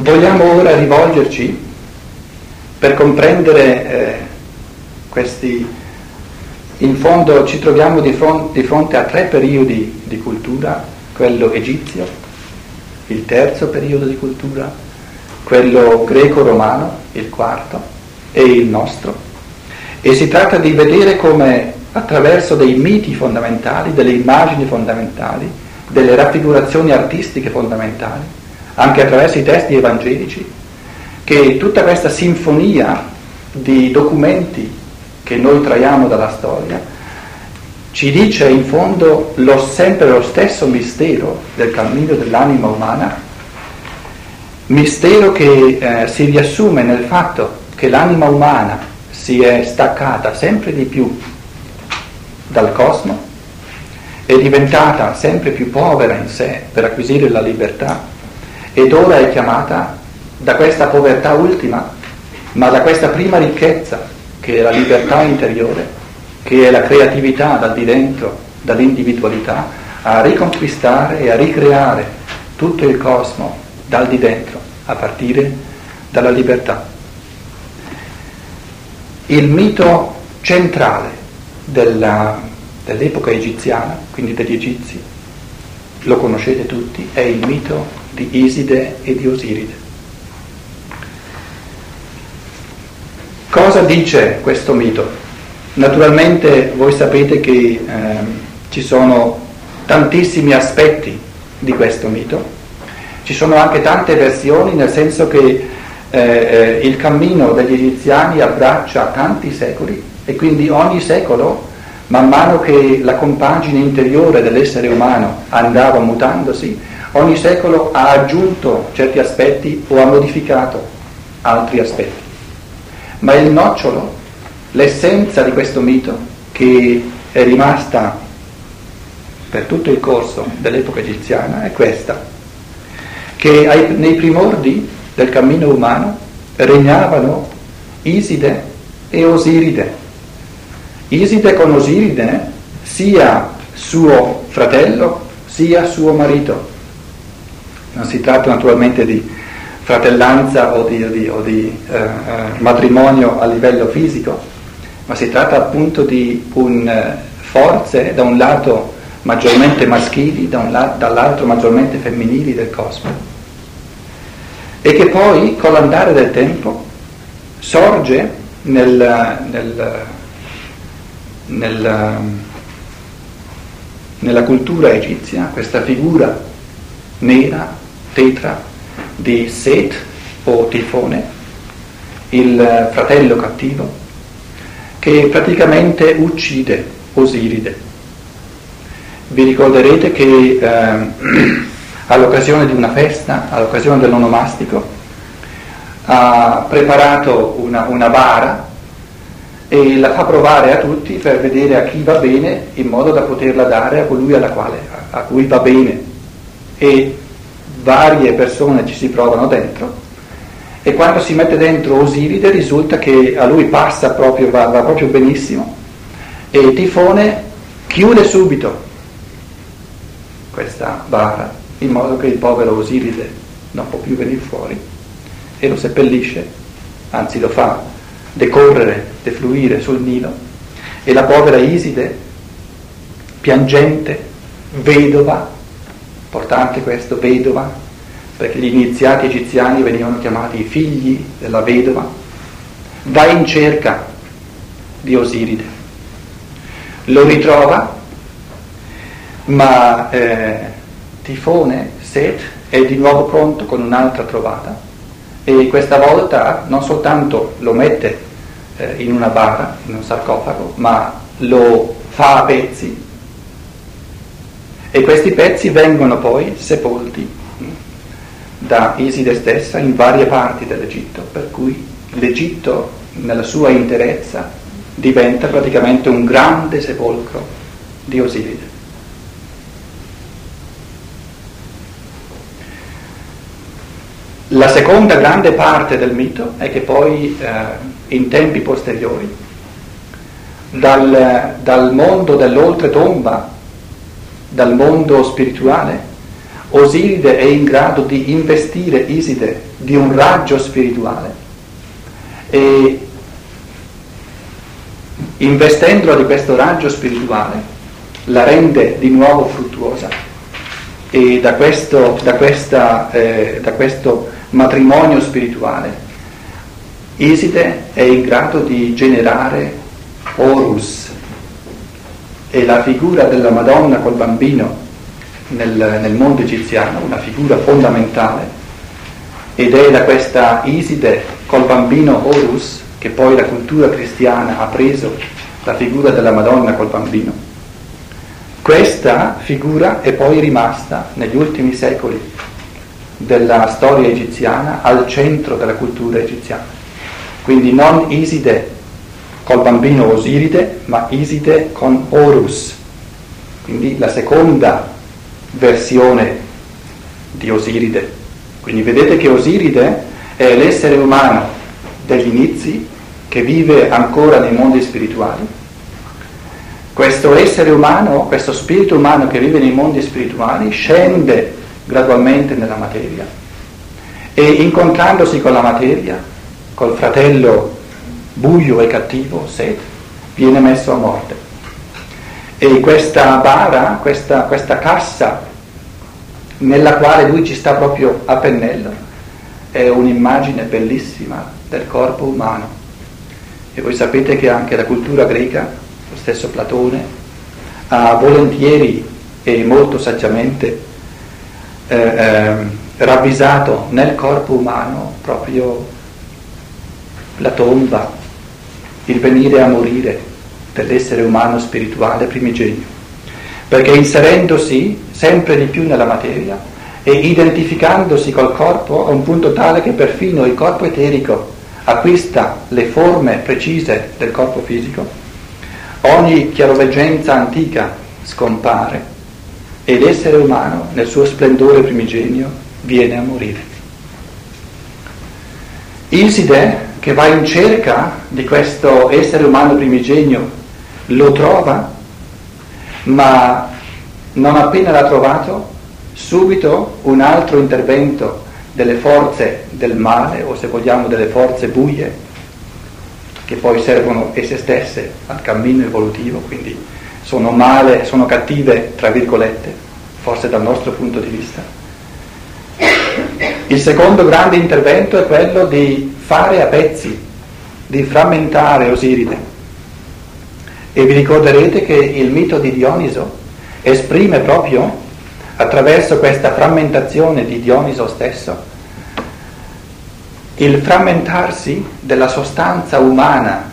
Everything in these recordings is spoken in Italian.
Vogliamo ora rivolgerci per comprendere eh, questi, in fondo ci troviamo di fronte, di fronte a tre periodi di cultura, quello egizio, il terzo periodo di cultura, quello greco-romano, il quarto, e il nostro. E si tratta di vedere come attraverso dei miti fondamentali, delle immagini fondamentali, delle raffigurazioni artistiche fondamentali, anche attraverso i testi evangelici, che tutta questa sinfonia di documenti che noi traiamo dalla storia ci dice in fondo lo, sempre lo stesso mistero del cammino dell'anima umana, mistero che eh, si riassume nel fatto che l'anima umana si è staccata sempre di più dal cosmo, è diventata sempre più povera in sé per acquisire la libertà ed ora è chiamata da questa povertà ultima, ma da questa prima ricchezza che è la libertà interiore, che è la creatività dal di dentro, dall'individualità, a riconquistare e a ricreare tutto il cosmo dal di dentro, a partire dalla libertà. Il mito centrale della, dell'epoca egiziana, quindi degli egizi, lo conoscete tutti, è il mito di Iside e di Osiride. Cosa dice questo mito? Naturalmente voi sapete che eh, ci sono tantissimi aspetti di questo mito, ci sono anche tante versioni nel senso che eh, eh il cammino degli egiziani abbraccia tanti secoli e quindi ogni secolo, man mano che la compagine interiore dell'essere umano andava mutandosi, ogni secolo ha aggiunto certi aspetti o ha modificato altri aspetti. Ma il nocciolo, l'essenza di questo mito, che è rimasta per tutto il corso dell'epoca egiziana, è questa, che ai, nei primordi del cammino umano regnavano Iside e Osiride, Iside con Osiride sia suo fratello sia suo marito. Non si tratta naturalmente di fratellanza o di, di, o di eh, eh, matrimonio a livello fisico, ma si tratta appunto di un, eh, forze da un lato maggiormente maschili, da la, dall'altro maggiormente femminili del cosmo, e che poi con l'andare del tempo sorge nel, nel nella, nella cultura egizia questa figura nera, tetra, di Set o Tifone, il fratello cattivo, che praticamente uccide Osiride. Vi ricorderete che eh, all'occasione di una festa, all'occasione dell'onomastico, ha preparato una, una bara e la fa provare a tutti per vedere a chi va bene in modo da poterla dare a colui quale, a cui va bene. E varie persone ci si provano dentro e quando si mette dentro Osiride risulta che a lui passa proprio, va, va proprio benissimo e Tifone chiude subito questa bara in modo che il povero Osiride non può più venire fuori e lo seppellisce, anzi lo fa decorrere, defluire sul Nilo, e la povera Iside, piangente, vedova, importante questo, vedova, perché gli iniziati egiziani venivano chiamati i figli della vedova, va in cerca di Osiride. Lo ritrova, ma eh, Tifone, Set, è di nuovo pronto con un'altra trovata e questa volta non soltanto lo mette eh, in una bara, in un sarcofago, ma lo fa a pezzi e questi pezzi vengono poi sepolti da Iside stessa in varie parti dell'Egitto, per cui l'Egitto nella sua interezza diventa praticamente un grande sepolcro di Osiride. La seconda grande parte del mito è che poi eh, in tempi posteriori, dal, dal mondo dell'oltretomba, dal mondo spirituale, Osiride è in grado di investire Iside di un raggio spirituale. E investendola di questo raggio spirituale la rende di nuovo fruttuosa. E da questo, da questa, eh, da questo matrimonio spirituale Iside è in grado di generare Horus e la figura della Madonna col bambino nel, nel mondo egiziano, una figura fondamentale, ed è da questa Iside col bambino Horus che poi la cultura cristiana ha preso la figura della Madonna col bambino. Questa figura è poi rimasta negli ultimi secoli della storia egiziana al centro della cultura egiziana. Quindi non Iside col bambino Osiride, ma Iside con Horus. Quindi la seconda versione di Osiride. Quindi vedete che Osiride è l'essere umano degli inizi che vive ancora nei mondi spirituali. Questo essere umano, questo spirito umano che vive nei mondi spirituali scende gradualmente nella materia e incontrandosi con la materia, col fratello buio e cattivo, Set, viene messo a morte. E questa bara, questa, questa cassa nella quale lui ci sta proprio a pennello, è un'immagine bellissima del corpo umano. E voi sapete che anche la cultura greca, lo stesso Platone, ha volentieri e molto saggiamente eh, eh, ravvisato nel corpo umano proprio la tomba, il venire a morire, dell'essere umano spirituale primigenio, perché inserendosi sempre di più nella materia e identificandosi col corpo a un punto tale che perfino il corpo eterico acquista le forme precise del corpo fisico, ogni chiaroveggenza antica scompare e l'essere umano nel suo splendore primigenio viene a morire. Iside, che va in cerca di questo essere umano primigenio lo trova, ma non appena l'ha trovato, subito un altro intervento delle forze del male, o se vogliamo delle forze buie, che poi servono esse stesse al cammino evolutivo, quindi sono male, sono cattive, tra virgolette, forse dal nostro punto di vista. Il secondo grande intervento è quello di fare a pezzi, di frammentare Osiride. E vi ricorderete che il mito di Dioniso esprime proprio attraverso questa frammentazione di Dioniso stesso il frammentarsi della sostanza umana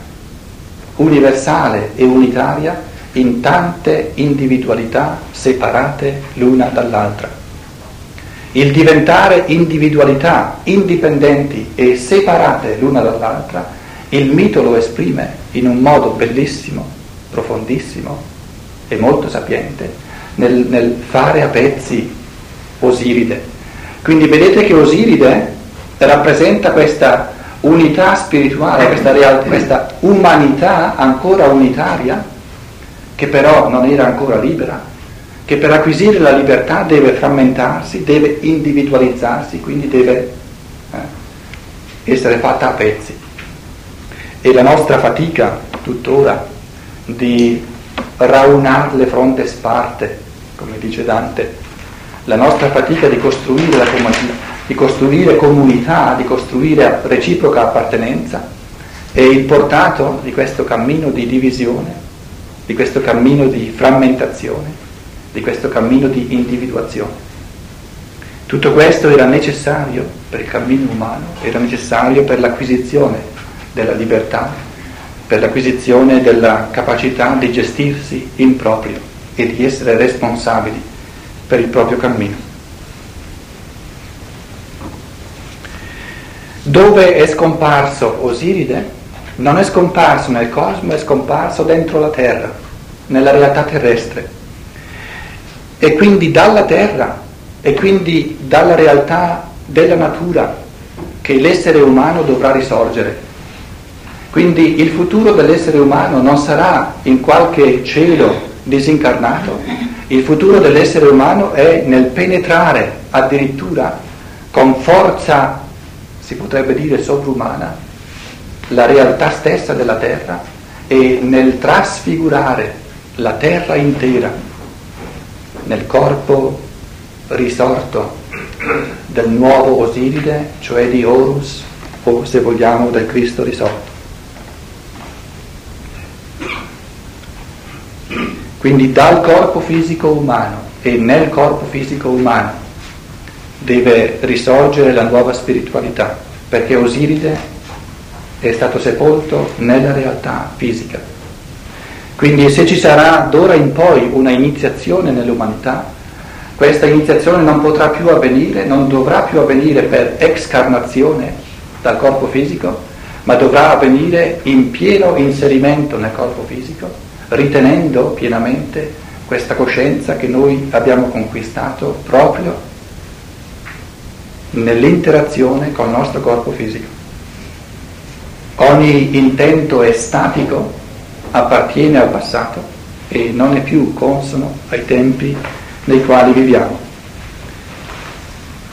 universale e unitaria in tante individualità separate l'una dall'altra. Il diventare individualità indipendenti e separate l'una dall'altra, il mito lo esprime in un modo bellissimo profondissimo e molto sapiente nel, nel fare a pezzi Osiride. Quindi vedete che Osiride rappresenta questa unità spirituale, questa, real, questa umanità ancora unitaria, che però non era ancora libera, che per acquisire la libertà deve frammentarsi, deve individualizzarsi, quindi deve eh, essere fatta a pezzi. E la nostra fatica tuttora di raunar le fronte sparte, come dice Dante, la nostra fatica di costruire, la comunità, di costruire comunità, di costruire reciproca appartenenza, è il portato di questo cammino di divisione, di questo cammino di frammentazione, di questo cammino di individuazione. Tutto questo era necessario per il cammino umano, era necessario per l'acquisizione della libertà per l'acquisizione della capacità di gestirsi in proprio e di essere responsabili per il proprio cammino. Dove è scomparso Osiride? Non è scomparso nel cosmo, è scomparso dentro la terra, nella realtà terrestre. E quindi dalla terra e quindi dalla realtà della natura che l'essere umano dovrà risorgere. Quindi il futuro dell'essere umano non sarà in qualche cielo disincarnato, Il futuro dell'essere umano è nel penetrare addirittura con forza, si potrebbe dire sovrumana, la realtà stessa della terra e nel trasfigurare la terra intera nel corpo risorto del nuovo Osiride, cioè di Horus, o se vogliamo del Cristo risorto. Quindi dal corpo fisico umano e nel corpo fisico umano deve risorgere la nuova spiritualità, perché Osiride è stato sepolto nella realtà fisica. Quindi se ci sarà d'ora in poi una iniziazione nell'umanità, questa iniziazione non potrà più avvenire, non dovrà più avvenire per excarnazione dal corpo fisico, ma dovrà avvenire in pieno inserimento nel corpo fisico, ritenendo pienamente questa coscienza che noi abbiamo conquistato proprio nell'interazione con il nostro corpo fisico. Ogni intento estatico appartiene al passato e non è più consono ai tempi nei quali viviamo.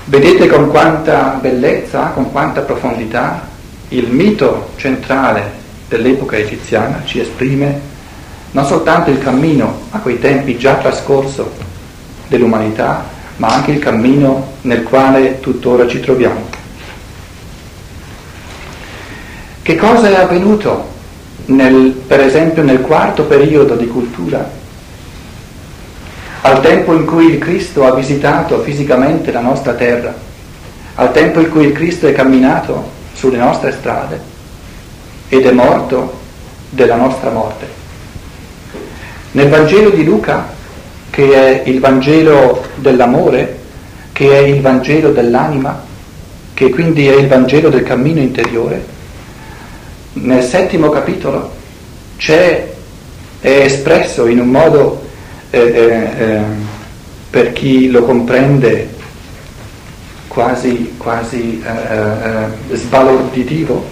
Vedete con quanta bellezza, con quanta profondità il mito centrale dell'epoca egiziana ci esprime non soltanto il cammino a quei tempi già trascorso dell'umanità, ma anche il cammino nel quale tuttora ci troviamo. Che cosa è avvenuto nel, per esempio nel quarto periodo di cultura al tempo in cui il Cristo ha visitato fisicamente la nostra terra, al tempo in cui il Cristo è camminato sulle nostre strade ed è morto della nostra morte. Nel Vangelo di Luca, che è il Vangelo dell'amore, che è il Vangelo dell'anima, che quindi è il Vangelo del cammino interiore, nel settimo capitolo c'è, è espresso in un modo eh, eh, per chi lo comprende quasi, quasi eh, sbalorditivo,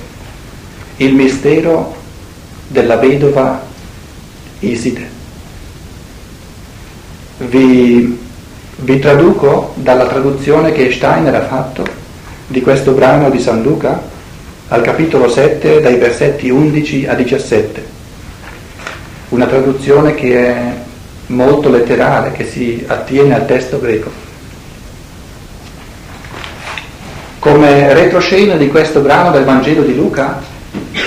il mistero della vedova Iside. Vi, vi traduco dalla traduzione che Steiner ha fatto di questo brano di San Luca al capitolo 7 dai versetti 11 a 17. Una traduzione che è molto letterale che si attiene al testo greco. Come retroscena di questo brano del Vangelo di Luca,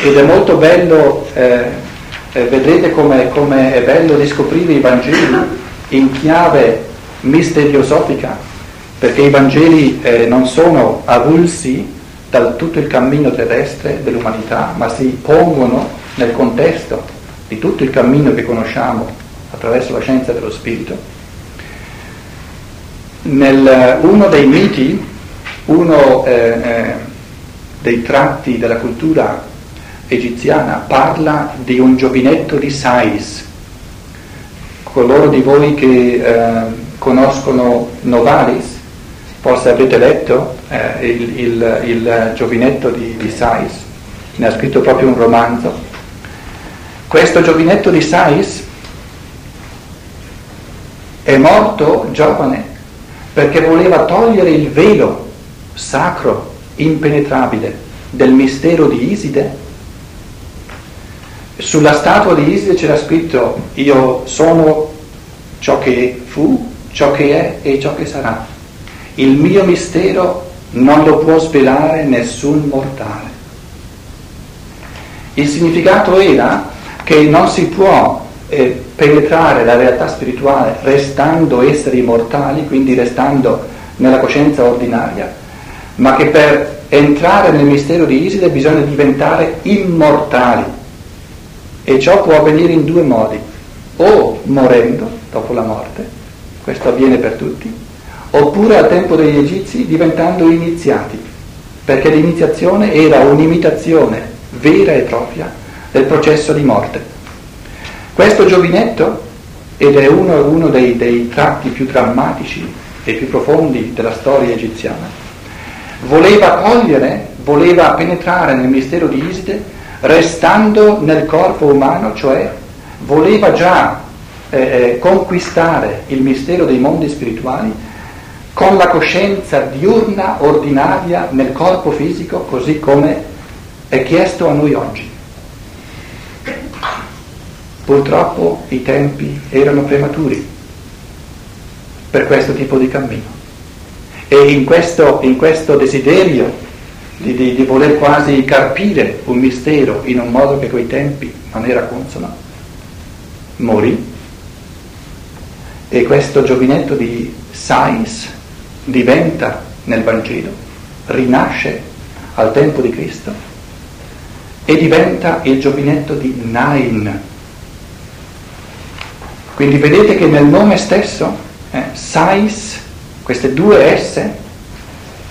ed è molto bello, eh, eh, vedrete come, è bello riscoprire i Vangeli in chiave misteriosofica, perché i Vangeli eh, non sono avulsi da tutto il cammino terrestre dell'umanità, ma si pongono nel contesto di tutto il cammino che conosciamo attraverso la scienza dello spirito. Nel, uno dei miti, uno eh, eh, dei tratti della cultura egiziana parla di un giovinetto di Sais. Coloro di voi che eh, conoscono Novalis, forse avete letto eh, il, il, il, giovinetto di, di Sais, ne ha scritto proprio un romanzo. Questo giovinetto di Sais è morto giovane perché voleva togliere il velo sacro, impenetrabile del mistero di Iside. Sulla statua di Iside c'era scritto io sono ciò che fu, ciò che è e ciò che sarà. Il mio mistero non lo può svelare nessun mortale. Il significato era che non si può eh, penetrare la realtà spirituale restando esseri mortali, quindi restando nella coscienza ordinaria, ma che per entrare nel mistero di Iside bisogna diventare immortali. E ciò può avvenire in due modi, o morendo dopo la morte, questo avviene per tutti, oppure al tempo degli egizi diventando iniziati, perché l'iniziazione era un'imitazione vera e propria del processo di morte. Questo giovinetto, ed è uno, uno dei, dei tratti più drammatici e più profondi della storia egiziana, voleva cogliere, voleva penetrare nel mistero di Iside restando nel corpo umano, cioè voleva già eh, eh, conquistare il mistero dei mondi spirituali con la coscienza diurna, ordinaria, nel corpo fisico, così come è chiesto a noi oggi. Purtroppo i tempi erano prematuri per questo tipo di cammino. E in questo, in questo desiderio di, di, di, voler quasi carpire un mistero in un modo che quei tempi non era consono, morì. E questo giovinetto di Sais diventa nel Vangelo, rinasce al tempo di Cristo e diventa il giovinetto di Nain, quindi vedete che nel nome stesso, eh, Sais, queste due S,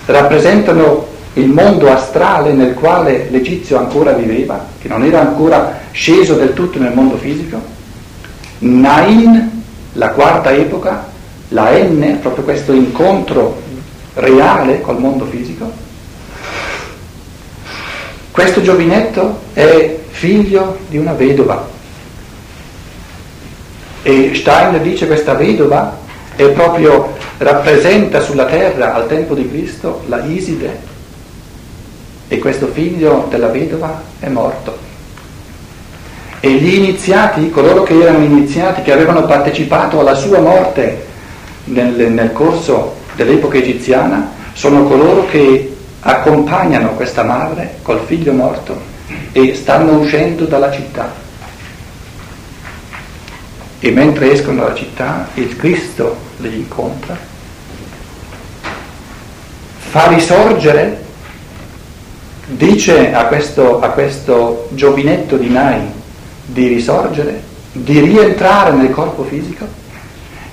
rappresentano il mondo astrale nel quale l'Egizio ancora viveva, che non era ancora sceso del tutto nel mondo fisico. Nain, la quarta epoca, la N, proprio questo incontro reale col mondo fisico. Questo giovinetto è figlio di una vedova, e Steiner dice questa vedova è proprio, rappresenta sulla terra al tempo di Cristo la Iside e questo figlio della vedova è morto. E gli iniziati, coloro che erano iniziati, che avevano partecipato alla sua morte nel, nel corso dell'epoca egiziana, sono coloro che accompagnano questa madre col figlio morto e stanno uscendo dalla città. E mentre escono dalla città il Cristo li incontra, fa risorgere, dice a questo, a questo giovinetto di Nai di risorgere, di rientrare nel corpo fisico,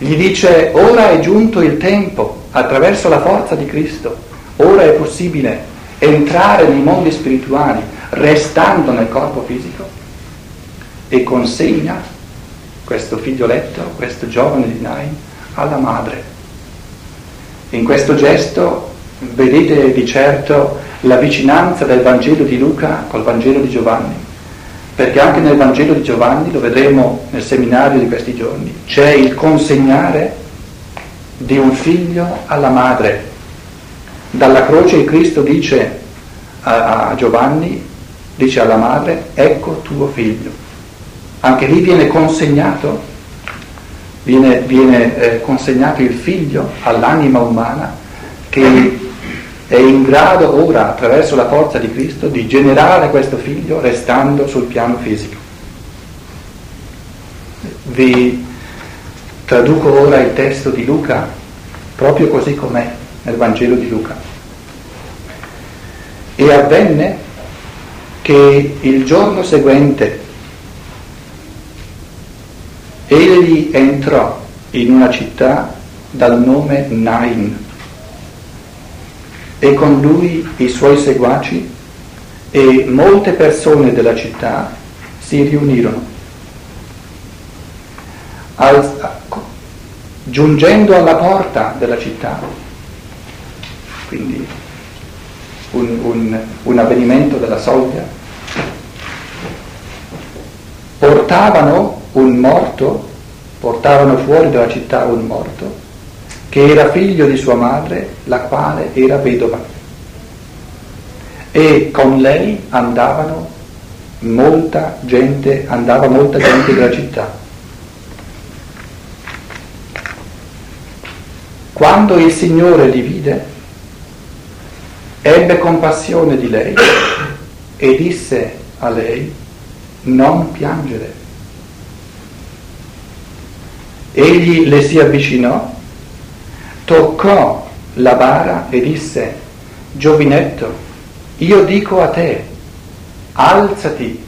gli dice ora è giunto il tempo, attraverso la forza di Cristo, ora è possibile entrare nei mondi spirituali restando nel corpo fisico e consegna questo figlioletto, questo giovane di Nain, alla madre. In questo gesto vedete di certo la vicinanza del Vangelo di Luca col Vangelo di Giovanni, perché anche nel Vangelo di Giovanni, lo vedremo nel seminario di questi giorni, c'è il consegnare di un figlio alla madre. Dalla croce Cristo dice a, a Giovanni, dice alla madre, ecco tuo figlio anche lì viene consegnato, viene, viene eh, consegnato il figlio all'anima umana che è in grado ora, attraverso la forza di Cristo, di generare questo figlio restando sul piano fisico. Vi traduco ora il testo di Luca, proprio così com'è nel Vangelo di Luca. E avvenne che il giorno seguente Egli entrò in una città dal nome Nain e con lui i suoi seguaci e molte persone della città si riunirono. Al, giungendo alla porta della città, quindi un, un, un avvenimento della soglia, portavano un morto, portavano fuori dalla città un morto, che era figlio di sua madre, la quale era vedova. E con lei andavano molta gente, andava molta gente della città. Quando il Signore li vide, ebbe compassione di lei e disse a lei, non piangere. Egli le si avvicinò, toccò la bara e disse, giovinetto, io dico a te, alzati